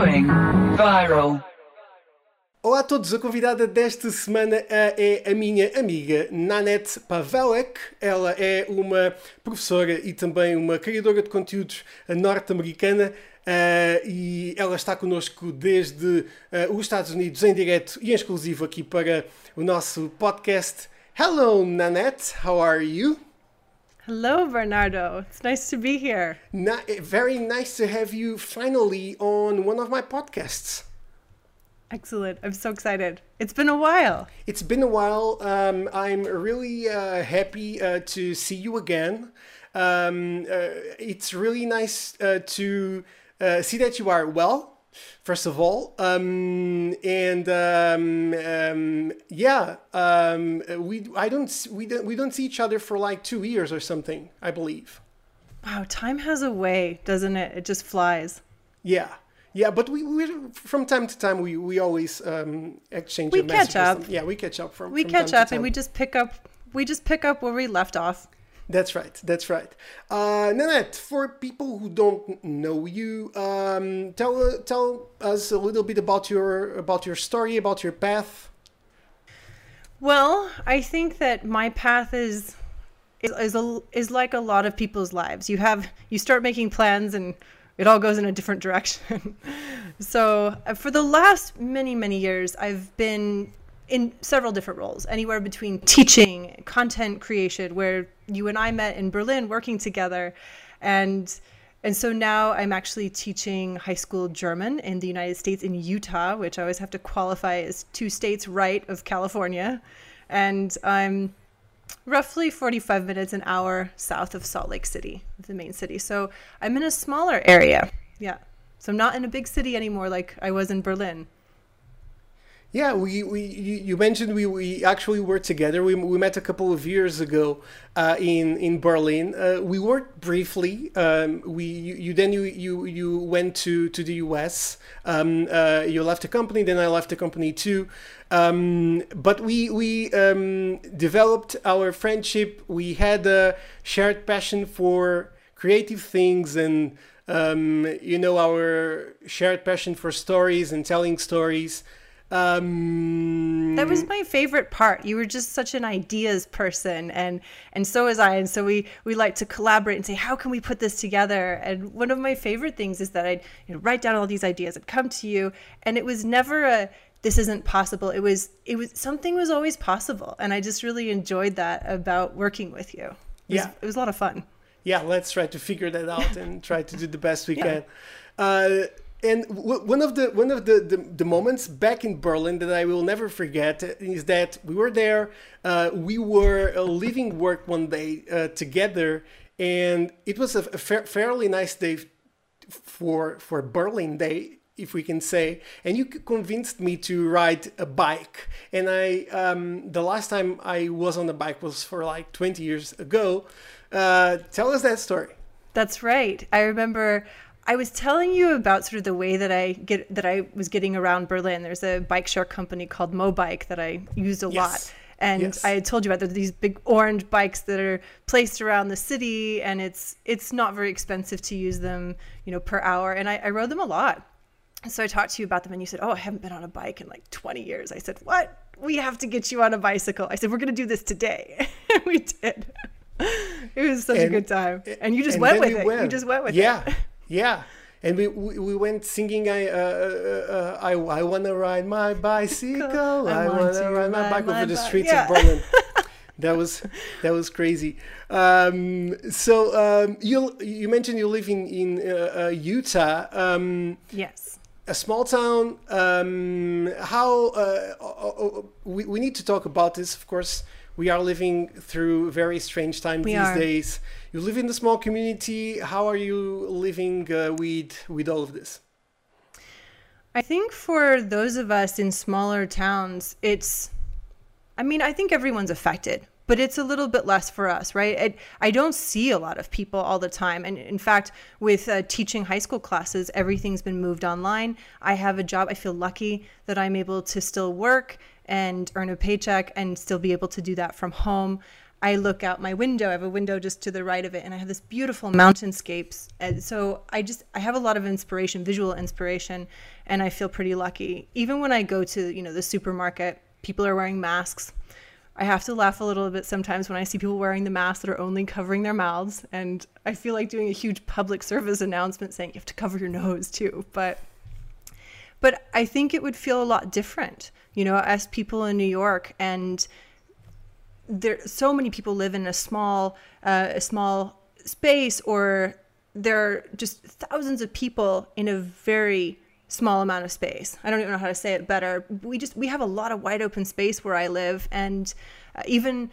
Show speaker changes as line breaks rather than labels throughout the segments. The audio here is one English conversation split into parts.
Going viral.
Olá a todos, a convidada desta semana uh, é a minha amiga Nanette Pavelek. Ela é uma professora e também uma criadora de conteúdos norte-americana uh, e ela está connosco desde uh, os Estados Unidos em direto e em exclusivo aqui para o nosso podcast. Hello Nanette, how are you?
Hello, Bernardo. It's nice to be here.
Na very nice to have you finally on one of my podcasts.
Excellent. I'm so excited. It's been a while.
It's been a while. Um, I'm really uh, happy uh, to see you again. Um, uh, it's really nice uh, to uh, see that you are well, first of all. Um, and um, um, yeah, um, we I don't we don't we don't see each other for like two years or something. I believe.
Wow, time has a way, doesn't it? It just flies.
Yeah. Yeah, but we, we from time to time we we always um, exchange.
We catch up.
Yeah, we catch up from.
We
from
catch up and we just pick up. We just pick up where we left off.
That's right. That's right. Uh, Nanette, for people who don't know you, um, tell tell us a little bit about your about your story, about your path.
Well, I think that my path is is is, a, is like a lot of people's lives. You have you start making plans and it all goes in a different direction. so, uh, for the last many many years, I've been in several different roles, anywhere between teaching, content creation, where you and I met in Berlin working together, and and so now I'm actually teaching high school German in the United States in Utah, which I always have to qualify as two states right of California. And I'm roughly 45 minutes an hour south of Salt Lake City, the main city. So I'm in a smaller area. Yeah. So I'm not in a big city anymore like I was in Berlin.
Yeah, we, we you, mentioned we, we actually were together. We, we met a couple of years ago uh, in in Berlin. Uh, we worked briefly. Um, we you, you then you, you you went to to the US. Um, uh, you left the company. Then I left the company too. Um, but we we um, developed our friendship. We had a shared passion for creative things and um, you know our shared passion for stories and telling stories. Um,
That was my favorite part. You were just such an ideas person, and and so was I. And so we we like to collaborate and say, how can we put this together? And one of my favorite things is that I'd you know, write down all these ideas and come to you, and it was never a this isn't possible. It was it was something was always possible, and I just really enjoyed that about working with you. It was,
Yeah.
it was a lot of fun.
yeah, let's try to figure that out and try to do the best we
Yeah.
can. Uh, and one of the one of the, the, the moments back in Berlin that I will never forget is that we were there. Uh, we were uh, leaving work one day uh, together, and it was a, a fa- fairly nice day for for Berlin Day, if we can say. And you convinced me to ride a bike. And I um, the last time I was on a bike was for like twenty years ago. Uh, tell us that story.
That's right. I remember I was telling you about sort of the way that I get that I was getting around Berlin. There's a bike share company called Mobike that I used a
Yes.
lot. And
Yes.
I had told you about there these big orange bikes that are placed around the city and it's it's not very expensive to use them, you know, per hour. And I, I rode them a lot. So I talked to you about them and you said, Oh, I haven't been on a bike in like 20 years. I said, What? We have to get you on a bicycle. I said, We're gonna do this today. we did. It was such a good time. And you just
and
went with
we
it. You just went with
yeah,
it.
Yeah, And we, we, we went singing, I, uh, uh, uh, I, I want to ride my bicycle.
I
I,
want to
ride my bike over the streets
Yeah.
of Berlin. that was that was crazy. Um, so um, you you mentioned you live in in uh, uh, Utah. Um,
Yes.
a small town. Um, how uh, we, we need to talk about this. Of course, we are living through very strange times
We
these
are.
days. You live in a small community. How are you living uh, with with all of this?
I think for those of us in smaller towns, it's, I mean, I think everyone's affected, but it's a little bit less for us, right? It, I don't see a lot of people all the time. And in fact, with uh, teaching high school classes, everything's been moved online. I have a job. I feel lucky that I'm able to still work and earn a paycheck and still be able to do that from home. I look out my window. I have a window just to the right of it, and I have this beautiful mountainscapes. And so I just I have a lot of inspiration, visual inspiration, and I feel pretty lucky. Even when I go to you know the supermarket, people are wearing masks. I have to laugh a little bit sometimes when I see people wearing the masks that are only covering their mouths, and I feel like doing a huge public service announcement saying you have to cover your nose too. But but I think it would feel a lot different, you know, as people in New York and there so many people live in a small uh, a small space or there are just thousands of people in a very small amount of space. I don't even know how to say it better. We just we have a lot of wide open space where I live and uh, even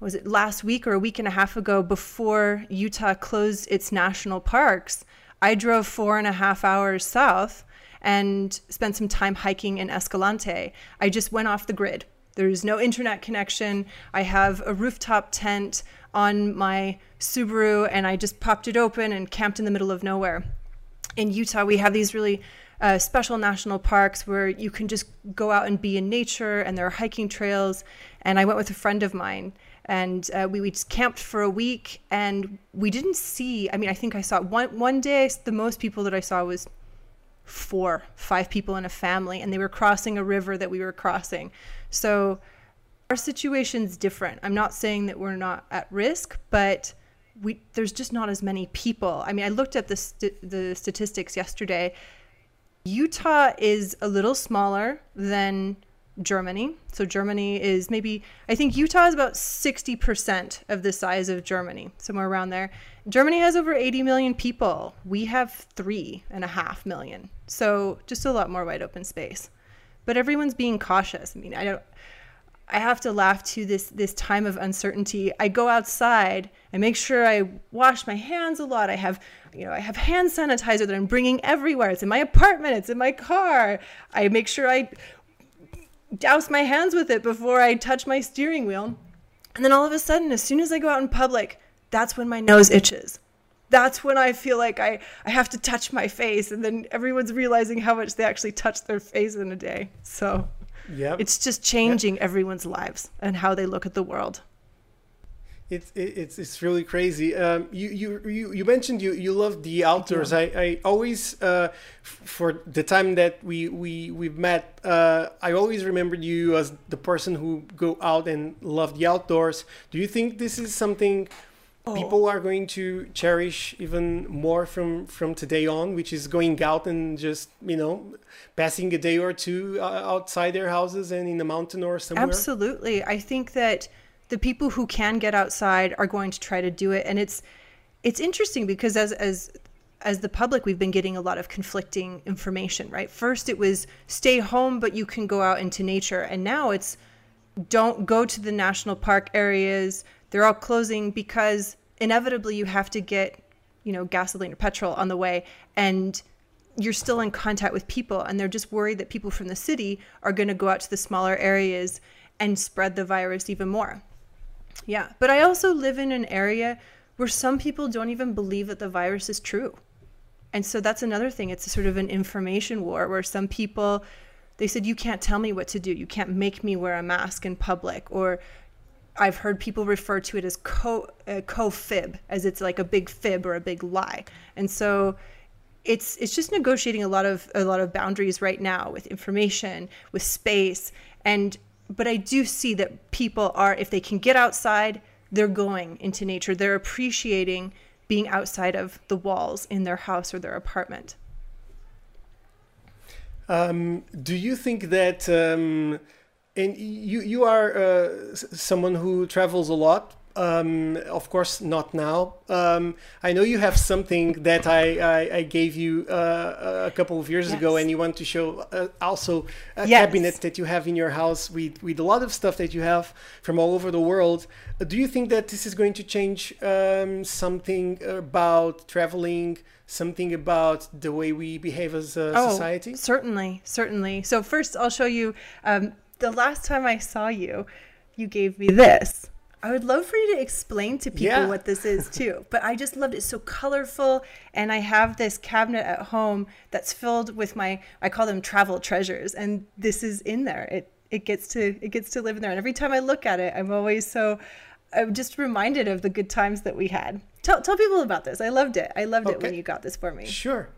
was it last week or a week and a half ago before Utah closed its national parks, I drove four and a half hours south and spent some time hiking in Escalante. I just went off the grid. There's no internet connection. I have a rooftop tent on my Subaru and I just popped it open and camped in the middle of nowhere. In Utah, we have these really uh, special national parks where you can just go out and be in nature and there are hiking trails. And I went with a friend of mine and uh, we, we just camped for a week and we didn't see, I mean, I think I saw one, one day, the most people that I saw was four, five people in a family, and they were crossing a river that we were crossing. So our situation's different. I'm not saying that we're not at risk, but we there's just not as many people. I mean, I looked at the st- the statistics yesterday. Utah is a little smaller than Germany. So Germany is maybe I think Utah is about 60% of the size of Germany, somewhere around there. Germany has over 80 million people. We have three and a half million. So just a lot more wide open space. But everyone's being cautious. I mean, I don't I have to laugh to this this time of uncertainty. I go outside, I make sure I wash my hands a lot. I have, you know, I have hand sanitizer that I'm bringing everywhere. It's in my apartment, it's in my car. I make sure I douse my hands with it before I touch my steering wheel. And then all of a sudden, as soon as I go out in public, that's when my nose itches. That's when I feel like I, I have to touch my face. And then everyone's realizing how much they actually touch their face in a day. So
Yep.
it's just changing everyone's lives and how they look at the world.
It's it's it's really crazy. Um, you, you you you mentioned you you love the outdoors. I I always uh, f- for the time that we we we've met, uh, I always remembered you as the person who go out and love the outdoors. Do you think this is something people are going to cherish even more from from today on, which is going out and just you know passing a day or two uh, outside their houses and in the mountain or somewhere?
Absolutely. I think that the people who can get outside are going to try to do it and it's it's interesting because as as as the public we've been getting a lot of conflicting information, right? First it was stay home but you can go out into nature and now it's don't go to the national park areas. They're all closing because inevitably you have to get, you know, gasoline or petrol on the way and you're still in contact with people and they're just worried that people from the city are going to go out to the smaller areas and spread the virus even more. Yeah, but I also live in an area where some people don't even believe that the virus is true. And so that's another thing. It's sort of an information war where some people they said you can't tell me what to do. You can't make me wear a mask in public or I've heard people refer to it as co uh, co-fib as it's like a big fib or a big lie. And so it's it's just negotiating a lot of a lot of boundaries right now with information, with space, and but I do see that people are if they can get outside, they're going into nature. They're appreciating being outside of the walls in their house or their apartment.
Um, do you think that, um, and you you are uh, someone who travels a lot? Um, of course, not now. Um, I know you have something that I, I, I gave you uh, a couple of years ago, and you want to show uh, also a
Yes.
cabinet that you have in your house with, with a lot of stuff that you have from all over the world. Do you think that this is going to change um, something about traveling, something about the way we behave as a society?
Oh, Certainly, certainly. So first, I'll show you. Um, the last time I saw you, you gave me this. I would love for you to explain to people
Yeah.
what this is too. But I just loved it. It's so colorful, and I have this cabinet at home that's filled with my I call them travel treasures, and this is in there. It it gets to it gets to live in there, and every time I look at it, I'm always so I'm just reminded of the good times that we had. Tell tell people about this. I loved it. I loved it when you got this for me.
Sure.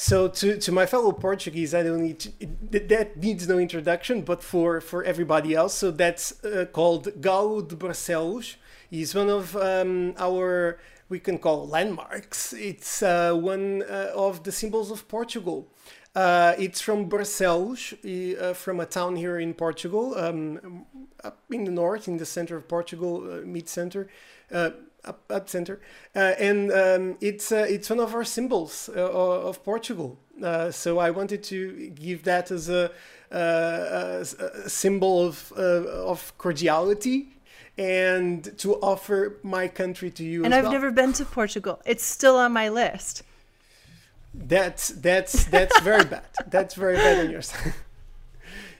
So to, to my fellow Portuguese, I don't need to, that needs no introduction, but for, for everybody else, so that's uh, called Galo de Barcelos. Is one of um, our we can call landmarks. It's uh, one uh, of the symbols of Portugal. Uh, it's from Barcelos, uh, from a town here in Portugal, um, up in the north, in the center of Portugal, uh, mid center, uh, up, up center, uh, and um, it's uh, it's one of our symbols uh, of Portugal. Uh, so I wanted to give that as a, uh, a, symbol of uh, of cordiality and to offer my country to you.
And I've
well.
never been to Portugal. It's still on my list.
That's that's that's very bad. That's very bad on your side.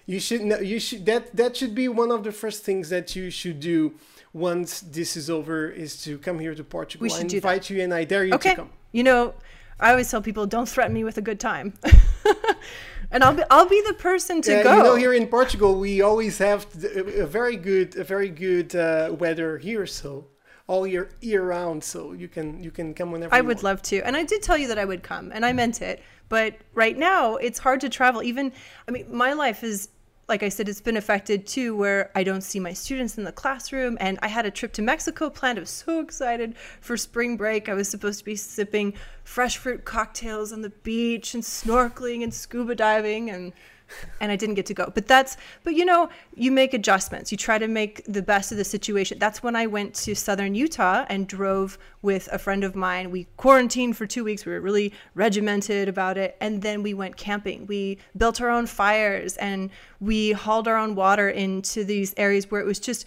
You should know. You should that that should be one of the first things that you should do once this is over. Is to come here to Portugal.
We should
I
do that.
invite you, and I dare you
Okay.
to come.
You know, I always tell people don't threaten me with a good time. and I'll be I'll be the person to
Yeah,
go.
you know, here in Portugal, we always have a very good, a very good uh, weather here, so all year year round. So you can you can come whenever.
I would
want.
love to. And I did tell you that I would come, and I meant it. But right now, it's hard to travel. Even, I mean, my life is, like I said, it's been affected too, where I don't see my students in the classroom. And I had a trip to Mexico planned. I was so excited for spring break. I was supposed to be sipping fresh fruit cocktails on the beach and snorkeling and scuba diving and and I didn't get to go. But that's but you know, you make adjustments. You try to make the best of the situation. That's when I went to southern Utah and drove with a friend of mine. We quarantined for 2 weeks. We were really regimented about it and then we went camping. We built our own fires and we hauled our own water into these areas where it was just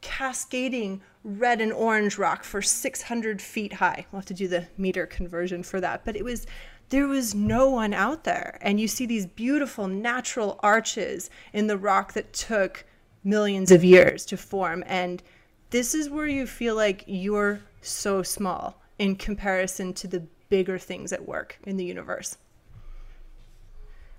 cascading red and orange rock for 600 feet high. We'll have to do the meter conversion for that. But it was there was no one out there. And you see these beautiful natural arches in the rock that took millions of years to form. And this is where you feel like you're so small in comparison to the bigger things at work in the universe.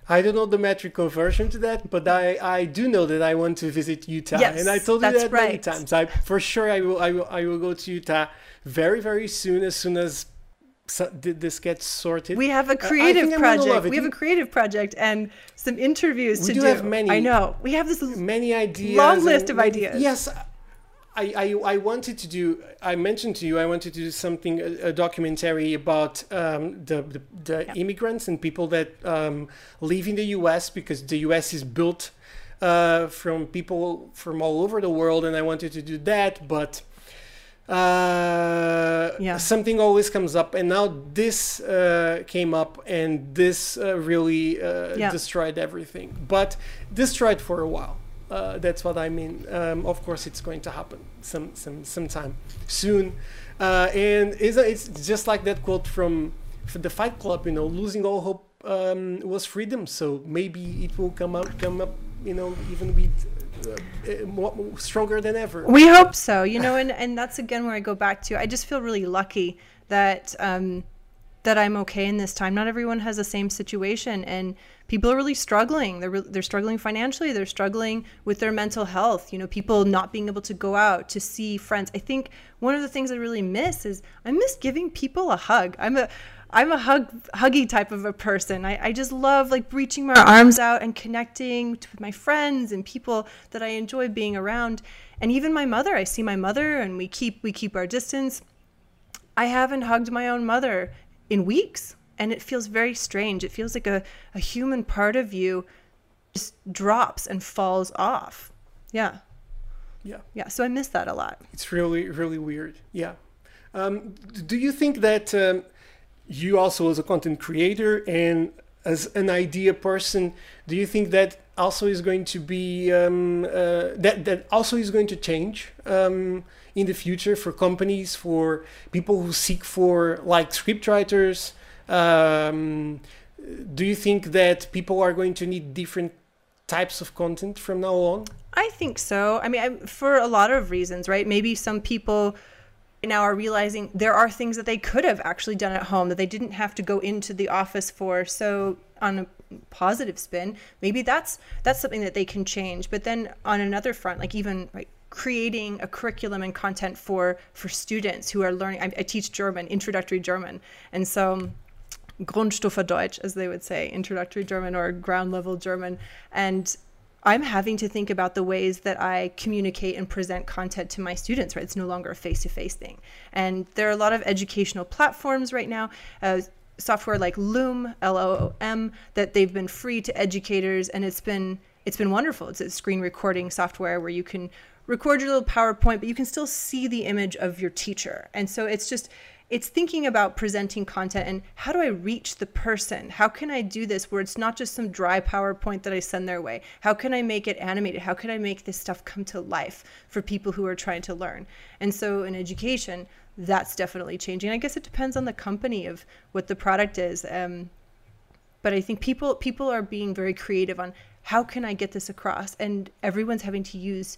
I don't know the metric conversion to that, but I, I do know that I want to visit Utah,
Yes,
and I told you that many times. I for sure I will I will I will go to Utah very very soon as soon as so, th- this get sorted.
We have a creative
think I'm gonna love
project. We have a creative project and some interviews
We
to
do
do.
have many-
I know. We have this
many ideas.
Long list of
many-
ideas.
Yes, I, I I wanted to do. I mentioned to you I wanted to do something a, a documentary about um, the the, the immigrants and people that um, live in the U.S. because the U.S. is built uh, from people from all over the world, and I wanted to do that, but. Uh,
Yeah.
something always comes up and now this uh, came up and this uh, really uh,
Yeah.
destroyed everything but destroyed for a while uh, that's what I mean. Um, of course, it's going to happen some some sometime soon, uh, and it's, it's just like that quote from, from the Fight Club. You know, losing all hope um, was freedom. So maybe it will come out come up. You know, even with uh, stronger than ever.
We hope so, you know, and, and that's again where I go back to. I just feel really lucky that um, that I'm okay in this time. Not everyone has the same situation, and people are really struggling. They're re- they're struggling financially. They're struggling with their mental health. You know, people not being able to go out to see friends. I think one of the things I really miss is I miss giving people a hug. I'm a I'm a hug huggy type of a person. I, I just love like reaching my arms out and connecting with my friends and people that I enjoy being around. And even my mother, I see my mother and we keep we keep our distance. I haven't hugged my own mother in weeks and it feels very strange. It feels like a, a human part of you just drops and falls off. Yeah.
Yeah,
Yeah. So I miss that a lot.
it's really really weird. Yeah. Um, do you think that um, you also as a content creator and as an idea person, do you think that also is going to be um, uh, that that also is going to change um, in the future for companies, for people who seek for like scriptwriters? Um, do you think that people are going to need different types of content from now on?
I think so. I mean, I, for a lot of reasons, right? Maybe some people now are realizing there are things that they could have actually done at home that they didn't have to go into the office for. So, on a positive spin, maybe that's that's something that they can change. But then on another front, like even like creating a curriculum and content for for students who are learning. I, I teach German, introductory German, and so. Grundstufe Deutsch, as they would say, introductory German or ground level German. And I'm having to think about the ways that I communicate and present content to my students, right? It's no longer a face to face thing. And there are a lot of educational platforms right now. Uh, software like Loom, L O M, that they've been free to educators, and it's been it's been wonderful. It's a screen recording software where you can record your little PowerPoint, but you can still see the image of your teacher. And so it's just it's thinking about presenting content and how do I reach the person? How can I do this where it's not just some dry PowerPoint that I send their way? How can I make it animated? How can I make this stuff come to life for people who are trying to learn? And so in education, that's definitely changing. I guess it depends on the company of what the product is. Um, but I think people people are being very creative on how can I get this across, and everyone's having to use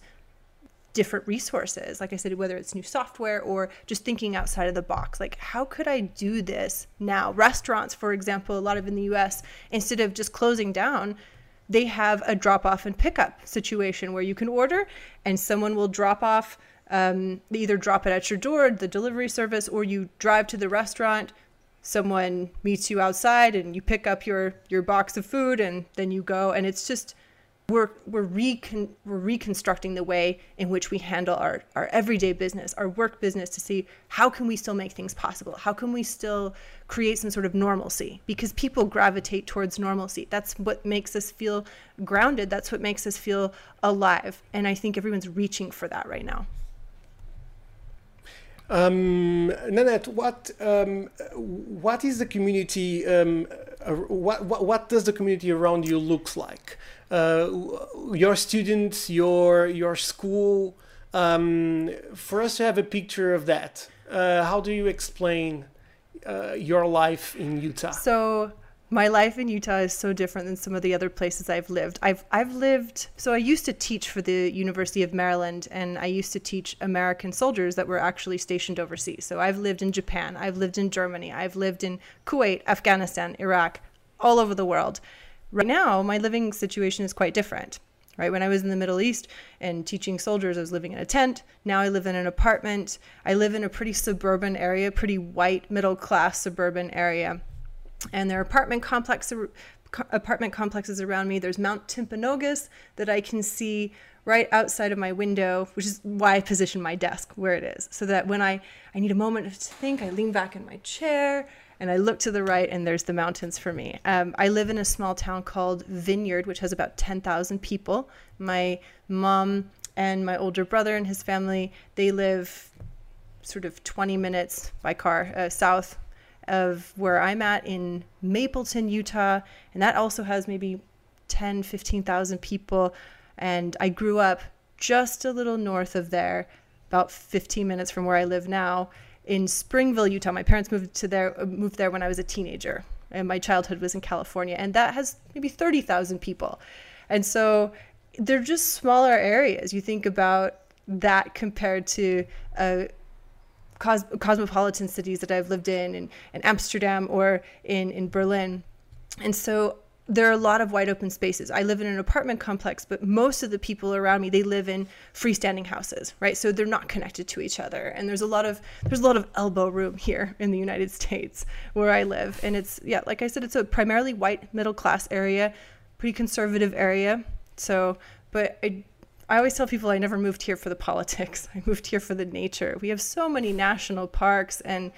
different resources. Like I said, whether it's new software or just thinking outside of the box. Like, how could I do this now? Restaurants, for example, a lot of in the US, instead of just closing down, they have a drop off and pickup situation where you can order and someone will drop off, um, either drop it at your door, the delivery service, or you drive to the restaurant. Someone meets you outside and you pick up your, your box of food and then you go. And it's just, we're we're, recon, we're reconstructing the way in which we handle our, our everyday business, our work business to see how can we still make things possible? How can we still create some sort of normalcy? Because people gravitate towards normalcy. That's what makes us feel grounded. That's what makes us feel alive. And I think everyone's reaching for that right now.
Um, Nanette, what um, what is the community? Um, what, what what does the community around you looks like? Uh, your students, your your school. Um, for us to have a picture of that, uh, how do you explain uh, your life in Utah?
So my life in Utah is so different than some of the other places I've lived. I've I've lived so I used to teach for the University of Maryland and I used to teach American soldiers that were actually stationed overseas. So I've lived in Japan, I've lived in Germany, I've lived in Kuwait, Afghanistan, Iraq, all over the world. Right now, my living situation is quite different. Right when I was in the Middle East and teaching soldiers, I was living in a tent. Now I live in an apartment. I live in a pretty suburban area, pretty white middle class suburban area and there are apartment complex apartment complexes around me. There's Mount Timpanogos that I can see right outside of my window, which is why I position my desk where it is, so that when I, I need a moment to think, I lean back in my chair and I look to the right, and there's the mountains for me. Um, I live in a small town called Vineyard, which has about 10,000 people. My mom and my older brother and his family, they live sort of 20 minutes by car uh, south of where I'm at in Mapleton, Utah, and that also has maybe 10, 15,000 people. And I grew up just a little north of there, about 15 minutes from where I live now, in Springville, Utah. My parents moved to there, uh, moved there when I was a teenager, and my childhood was in California, and that has maybe 30,000 people. And so they're just smaller areas. You think about that compared to a cos- cosmopolitan cities that I've lived in, in, in Amsterdam or in, in Berlin. And so there are a lot of wide open spaces. I live in an apartment complex, but most of the people around me they live in freestanding houses, right? So they're not connected to each other. And there's a lot of there's a lot of elbow room here in the United States where I live. And it's yeah, like I said, it's a primarily white middle class area, pretty conservative area. So, but I I always tell people I never moved here for the politics. I moved here for the nature. We have so many national parks and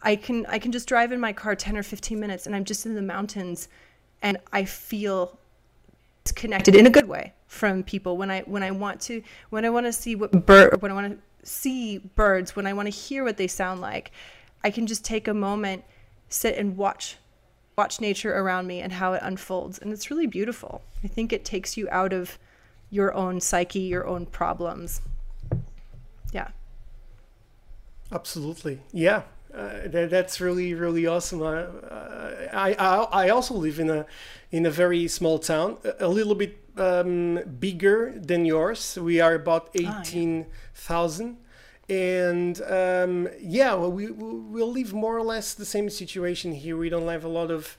I can I can just drive in my car 10 or 15 minutes and I'm just in the mountains and I feel disconnected in a good way from people when I when I want to when I want to see what bird when I want to see birds when I want to hear what they sound like I can just take a moment sit and watch watch nature around me and how it unfolds and it's really beautiful. I think it takes you out of your own psyche, your own problems. Yeah.
Absolutely. Yeah. Uh, that, that's really really awesome. Uh, I, I I also live in a in a very small town, a, little bit um, bigger than yours. We are about eighteen thousand, and um, yeah, well, we we'll live more or less the same situation here. We don't have a lot of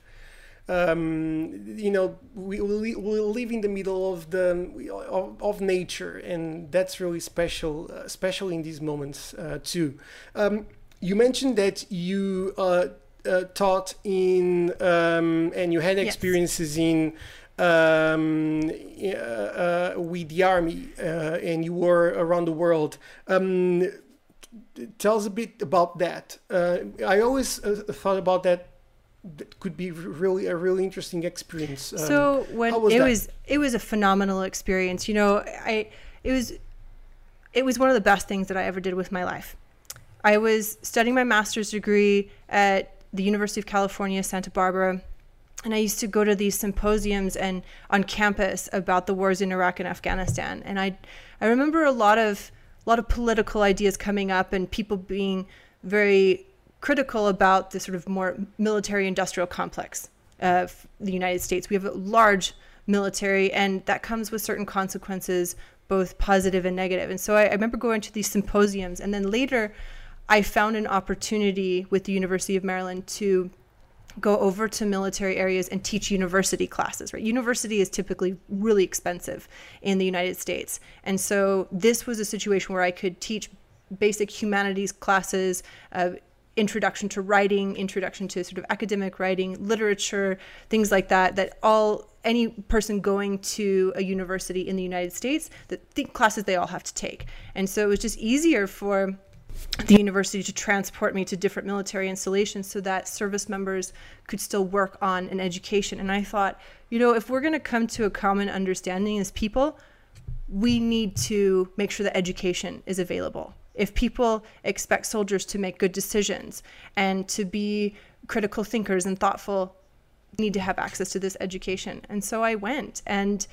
um, you know, we, we, we live in the middle of the of, of nature, and that's really special, uh, especially in these moments uh, too. Um, you mentioned that you uh, uh taught in um, and you had experiences yes. in um, uh, with the army, and you were around the world. Um, tell us a bit about that. I always thought about that that could be really a really interesting experience.
Um, so when was it that? was it was a phenomenal experience. You know, I it was it was one of the best things that I ever did with my life. I was studying my master's degree at the University of California, Santa Barbara, and I used to go to these symposiums and on campus about the wars in Iraq and Afghanistan. And I I remember a lot of a lot of political ideas coming up and people being very critical about the sort of more military industrial complex of the United States. We have a large military, and that comes with certain consequences, both positive and negative. And so I, I remember going to these symposiums, and then later I found an opportunity with the University of Maryland to go over to military areas and teach university classes right university is typically really expensive in the united states and so this was a situation where i could teach basic humanities classes uh, introduction to writing, introduction to sort of academic writing, literature, things like that, that all any person going to a university in the United States, the, the classes they all have to take. And so it was just easier for the university to transport me to different military installations so that service members could still work on an education. And I thought, you know, if we're going to come to a common understanding as people, we need to make sure that education is available if people expect soldiers to make good decisions and to be critical thinkers and thoughtful need to have access to this education and so i went and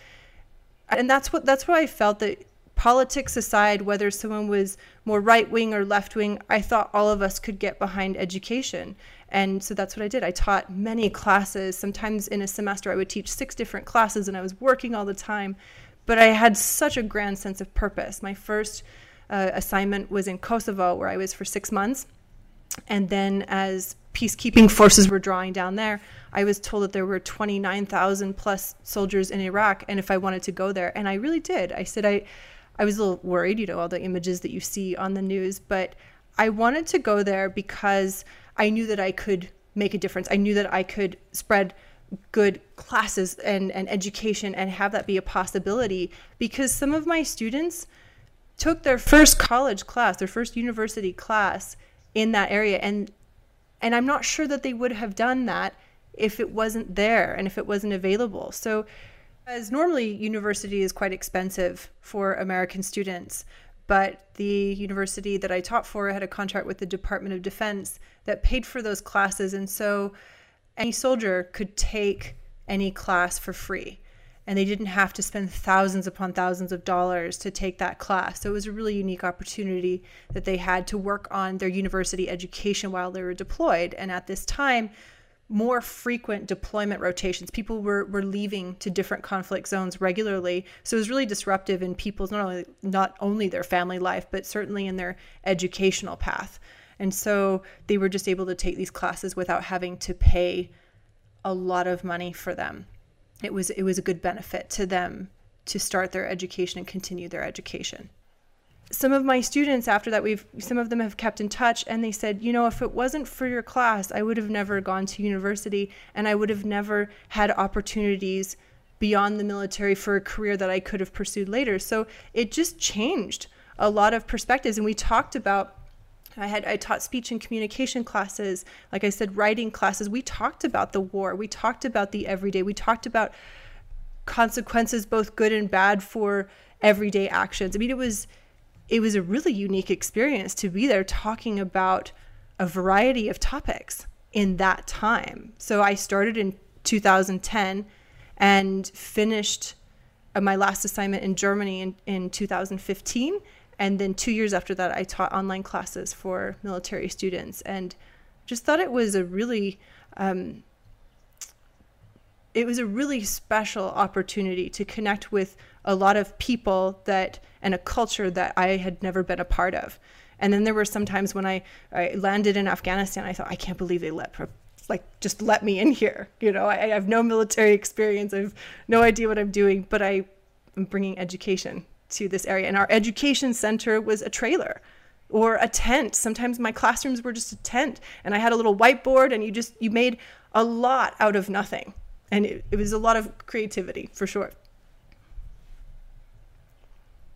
and that's what that's what i felt that politics aside whether someone was more right wing or left wing i thought all of us could get behind education. And so that's what i did. I taught many classes. Sometimes in a semester i would teach six different classes and i was working all the time. But i had such a grand sense of purpose. My first uh, assignment was in Kosovo, where I was for six months. And then, as peacekeeping forces were drawing down there, I was told that there were 29,000 plus soldiers in Iraq, and if I wanted to go there, and I really did. I said I, I was a little worried, you know, all the images that you see on the news, but I wanted to go there because I knew that I could make a difference. I knew that I could spread good classes and, and education and have that be a possibility because some of my students took their first college class, their first university class in that area and and I'm not sure that they would have done that if it wasn't there and if it wasn't available. So as normally university is quite expensive for American students, but the university that I taught for had a contract with the Department of Defense that paid for those classes and so any soldier could take any class for free and they didn't have to spend thousands upon thousands of dollars to take that class. So it was a really unique opportunity that they had to work on their university education while they were deployed. And at this time, more frequent deployment rotations. People were, were leaving to different conflict zones regularly. So it was really disruptive in people's not only not only their family life, but certainly in their educational path. And so they were just able to take these classes without having to pay a lot of money for them it was it was a good benefit to them to start their education and continue their education some of my students after that we've some of them have kept in touch and they said you know if it wasn't for your class i would have never gone to university and i would have never had opportunities beyond the military for a career that i could have pursued later so it just changed a lot of perspectives and we talked about I had I taught speech and communication classes, like I said, writing classes. We talked about the war. We talked about the everyday. We talked about consequences, both good and bad, for everyday actions. I mean, it was it was a really unique experience to be there talking about a variety of topics in that time. So I started in 2010 and finished uh, my last assignment in Germany in, in 2015 and then two years after that, I taught online classes for military students and just thought it was a really, um, it was a really special opportunity to connect with a lot of people that and a culture that I had never been a part of. And then there were some times when I, I landed in Afghanistan, I thought, I can't believe they let like just let me in here. You know, I, I have no military experience. I have no idea what I'm doing, but I am bringing education to this area. And our education center was a trailer or a tent. Sometimes my classrooms were just a tent, and I had a little whiteboard, and you just you made a lot out of nothing, and it, it was a lot of creativity for sure.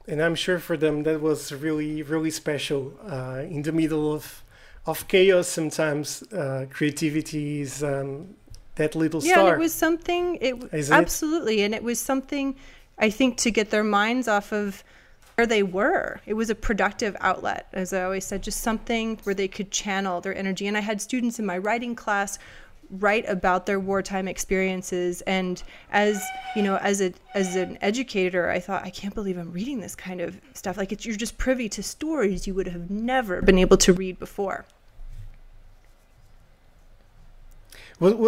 And I'm sure for them that was really really special uh, in the middle of of chaos. Sometimes uh, creativity is um, that little
yeah,
star.
Yeah, it was something. It
Isn't
absolutely, it? and it was something. I think to get their minds off of where they were. It was a productive outlet, as I always said, just something where they could channel their energy. And I had students in my writing class write about their wartime experiences. And as you know as a as an educator i thought i can't believe i'm reading this kind of stuff. Like it's, you're just privy to stories you would have never been able to read before.
What,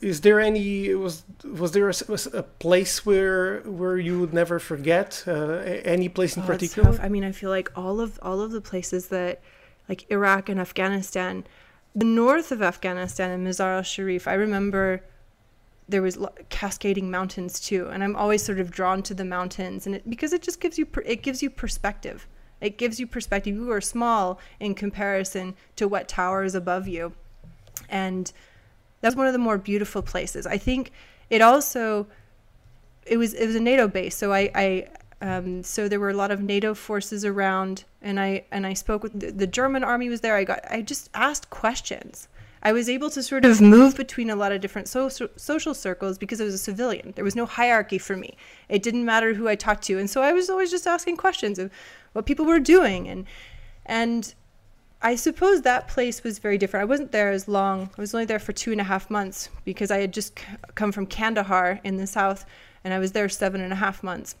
is there any was was there a, was a, place where where you would never forget uh, any place in
oh,
particular?
I mean, I feel like all of all of the places that like Iraq and Afghanistan, the north of Afghanistan and Mazar al-Sharif. I remember there was cascading mountains too, and I'm always sort of drawn to the mountains, and it, because it just gives you it gives you perspective. It gives you perspective. You are small in comparison to what towers above you, and that's one of the more beautiful places. I think it also it was it was a NATO base, so I, I um, so there were a lot of NATO forces around, and I and I spoke with the, the German army was there. I got I just asked questions. I was able to sort of move between a lot of different social social circles because I was a civilian. There was no hierarchy for me. It didn't matter who I talked to, and so I was always just asking questions of what people were doing and and I suppose that place was very different. I wasn't there as long. I was only there for two and a half months because I had just come from Kandahar in the south, and I was there seven and a half months.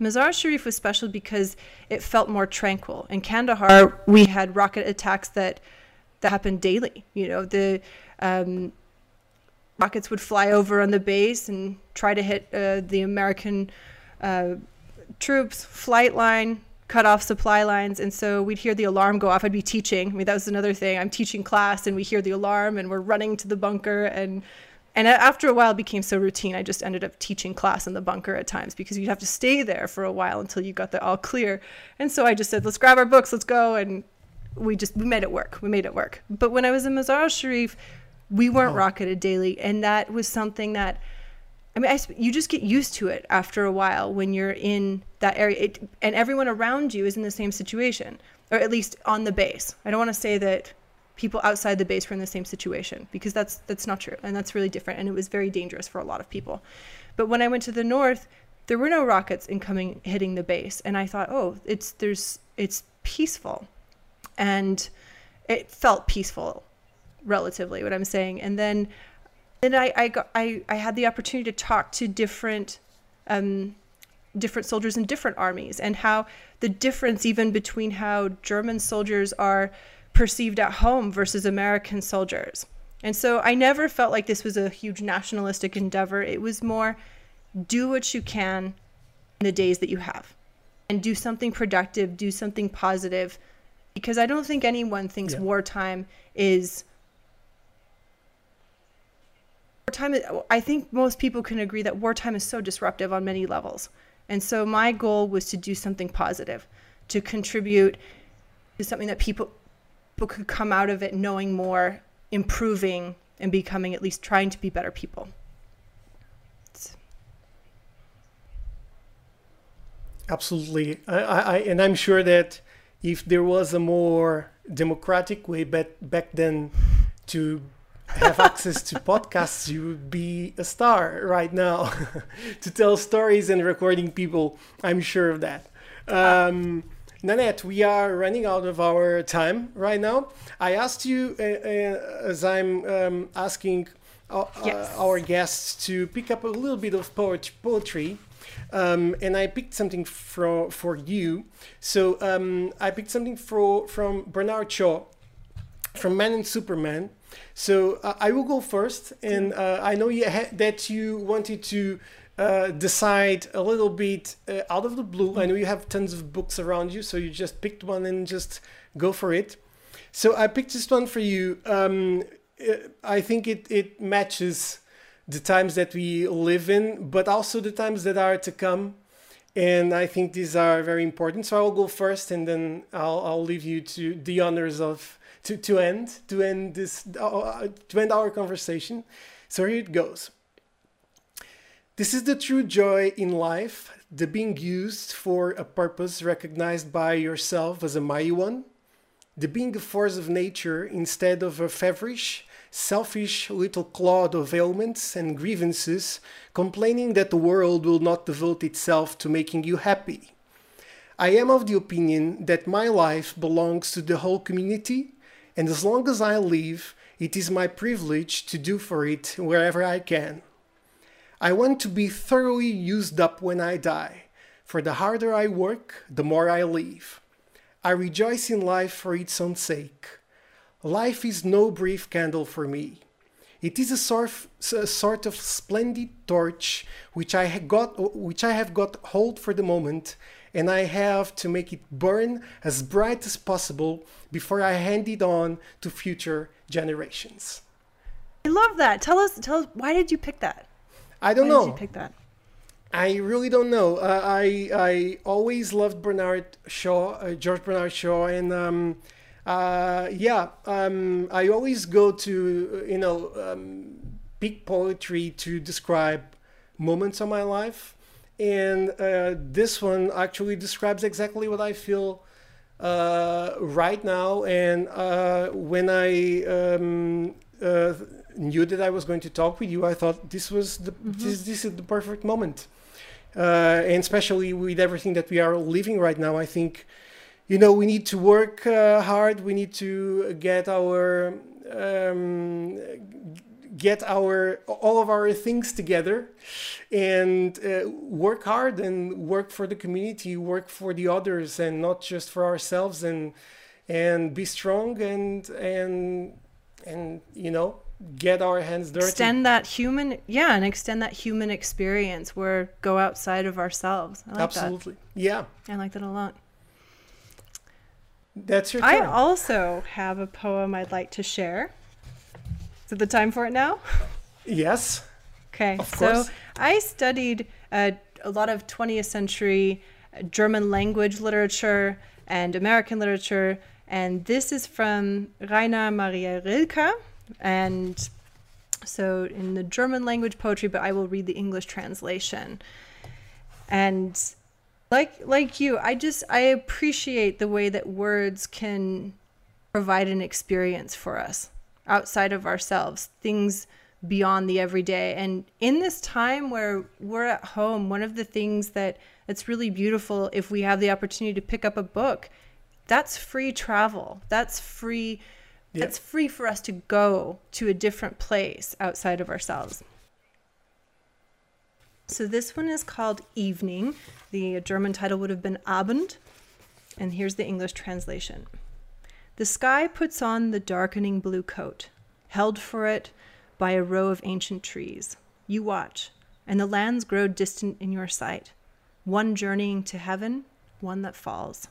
Mazar Sharif was special because it felt more tranquil. In Kandahar, we had rocket attacks that that happened daily. You know, the um, rockets would fly over on the base and try to hit uh, the American uh, troops, flight line, cut off supply lines and so we'd hear the alarm go off i'd be teaching i mean that was another thing i'm teaching class and we hear the alarm and we're running to the bunker and and after a while it became so routine i just ended up teaching class in the bunker at times because you'd have to stay there for a while until you got the all clear and so i just said let's grab our books let's go and we just we made it work we made it work but when i was in mazar sharif we weren't oh. rocketed daily and that was something that I mean, I, you just get used to it after a while when you're in that area, it, and everyone around you is in the same situation, or at least on the base. I don't want to say that people outside the base were in the same situation because that's that's not true, and that's really different, and it was very dangerous for a lot of people. But when I went to the north, there were no rockets incoming hitting the base, and I thought, oh, it's there's it's peaceful, and it felt peaceful, relatively. What I'm saying, and then then I I, got, I I had the opportunity to talk to different um, different soldiers in different armies and how the difference even between how German soldiers are perceived at home versus American soldiers. And so I never felt like this was a huge nationalistic endeavor. It was more do what you can in the days that you have and do something productive, do something positive because I don't think anyone thinks yeah. wartime is wartime i think most people can agree that wartime is so disruptive on many levels and so my goal was to do something positive to contribute to something that people, people could come out of it knowing more improving and becoming at least trying to be better people
absolutely I, I, and i'm sure that if there was a more democratic way back, back then to have access to podcasts, you would be a star right now to tell stories and recording people. I'm sure of that. Um, Nanette, we are running out of our time right now. I asked you, uh, uh, as I'm um, asking uh, yes. our guests, to pick up a little bit of poet- poetry. Um, and I picked something for, for you. So um, I picked something for, from Bernard Shaw, from Man and Superman. So uh, I will go first, and uh, I know you that you wanted to uh, decide a little bit uh, out of the blue. I know you have tons of books around you, so you just picked one and just go for it. So I picked this one for you. Um, I think it, it matches the times that we live in, but also the times that are to come. And I think these are very important. So I'll go first, and then I'll, I'll leave you to the honors of to, to end to end this uh, to end our conversation. So here it goes. This is the true joy in life, the being used for a purpose recognized by yourself as a mighty one, the being a force of nature instead of a feverish, selfish little clod of ailments and grievances, complaining that the world will not devote itself to making you happy. I am of the opinion that my life belongs to the whole community, and as long as I live, it is my privilege to do for it wherever I can. I want to be thoroughly used up when I die, for the harder I work, the more I live. I rejoice in life for its own sake. Life is no brief candle for me. It is a sort, a sort of splendid torch which I got, which I have got hold for the moment, and I have to make it burn as bright as possible before I hand it on to future generations.
I love that. Tell us, tell us, why did you pick that?
I don't
why
know.
Did you pick that?
I really don't know. Uh, I I always loved Bernard Shaw, uh, George Bernard Shaw, and um, uh, yeah, um, I always go to you know um, big poetry to describe moments of my life, and uh, this one actually describes exactly what I feel uh, right now. And uh, when I um, knew that I was going to talk with you, I thought this was the mm-hmm. this, this is the perfect moment uh, and especially with everything that we are living right now, I think, you know, we need to work uh, hard. We need to get our um, get our all of our things together and uh, work hard and work for the community, work for the others, and not just for ourselves. And and be strong and and and you know get our hands dirty.
Extend that human, yeah, and extend that human experience where go outside of ourselves. I like
Absolutely.
That.
Yeah.
I like that a lot.
That's your turn.
I also have a poem I'd like to share. Is it the time for it now?
Yes.
Okay. so I studied uh, a lot of 20th century German language literature and American literature, and this is from Rainer Maria Rilke and so in the German language poetry, but I will read the English translation. And like like you, I just I appreciate the way that words can provide an experience for us outside of ourselves, things beyond the everyday. And in this time where we're at home, one of the things that that's really beautiful if we have the opportunity to pick up a book, that's free travel. That's free Yep. It's free for us to go to a different place outside of ourselves. So this one is called Evening. The German title would have been Abend. And here's the English translation. The sky puts on the darkening blue coat, held for it by a row of ancient trees. You watch, and the lands grow distant in your sight, one journeying to heaven, one that falls,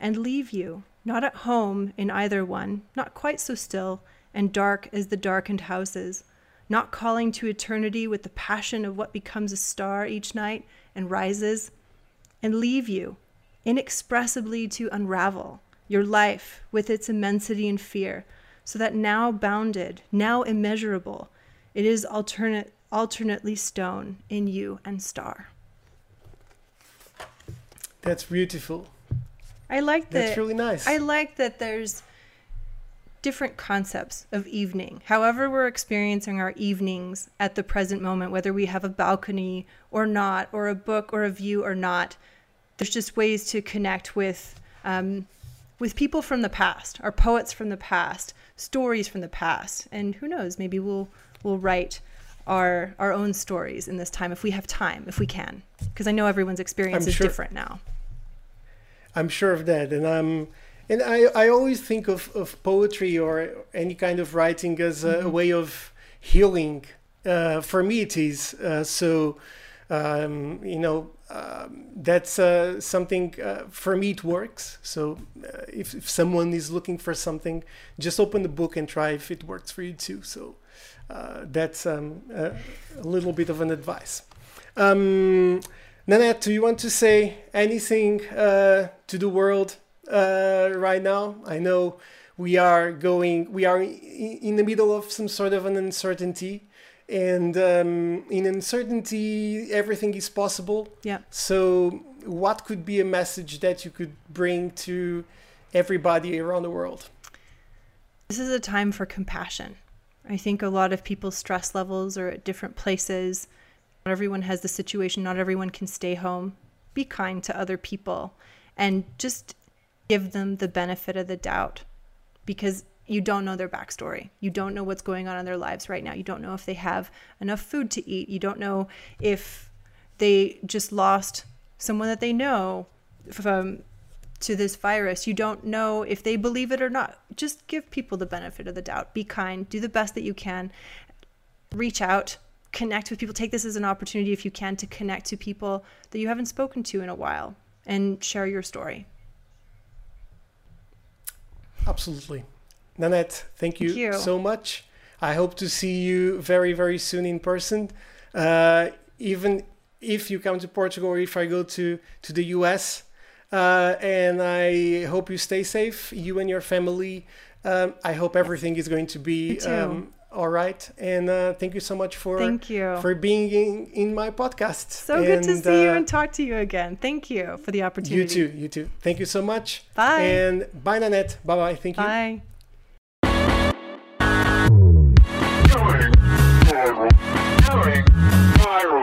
and leave you not at home in either one, not quite so still and dark as the darkened houses, not calling to eternity with the passion of what becomes a star each night and rises, and leave you inexpressibly to unravel your life with its immensity and fear, so that now bounded, now immeasurable, it is alternate, alternately stone in you and star.
That's beautiful.
I like that.
That's really nice.
I like that there's different concepts of evening. However, we're experiencing our evenings at the present moment, whether we have a balcony or not, or a book or a view or not, there's just ways to connect with um, with people from the past, our poets from the past, stories from the past, and who knows, maybe we'll we'll write our our own stories in this time if we have time, if we can, because I know everyone's experience I'm is sure. different now.
I'm sure of that, and I'm. And I, I always think of, of poetry or any kind of writing as a, mm-hmm. way of healing. Uh, for me, it is. Uh, so, um, you know, um, that's uh, something uh, for me. It works. So uh, if, if someone is looking for something, just open the book and try if it works for you too. So uh, that's um, a, a little bit of an advice. Nanette, do you want to say anything uh, to the world uh, right now? I know we are going, we are in the middle of some sort of an uncertainty and um, in uncertainty everything is possible
Yeah.
so what could be a message that you could bring to everybody around the world
This is a time for compassion. I think a lot of people's stress levels are at different places. Not everyone has the situation, not everyone can stay home. Be kind to other people and just give them the benefit of the doubt because you don't know their backstory. You don't know what's going on in their lives right now. You don't know if they have enough food to eat. You don't know if they just lost someone that they know from to this virus. You don't know if they believe it or not. Just give people the benefit of the doubt. Be kind. Do the best that you can. Reach out. Connect with people. Take this as an opportunity, if you can, to connect to people that you haven't spoken to in a while and share your story.
absolutely nanette thank you,
Thank you.
so much i hope to see you very very soon in person uh, even if you come to portugal or if i go to to the us uh, and i hope you stay safe you and your family um, i hope everything is going to be um, all right and uh, thank you so much for
Thank you.
for being in, in my podcast
So good to
And,
see you
uh,
and talk to you again. Thank you for the opportunity.
you too you too thank you so much
Bye.
and bye nanette bye bye thank you
Bye. Going viral.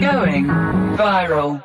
Going viral.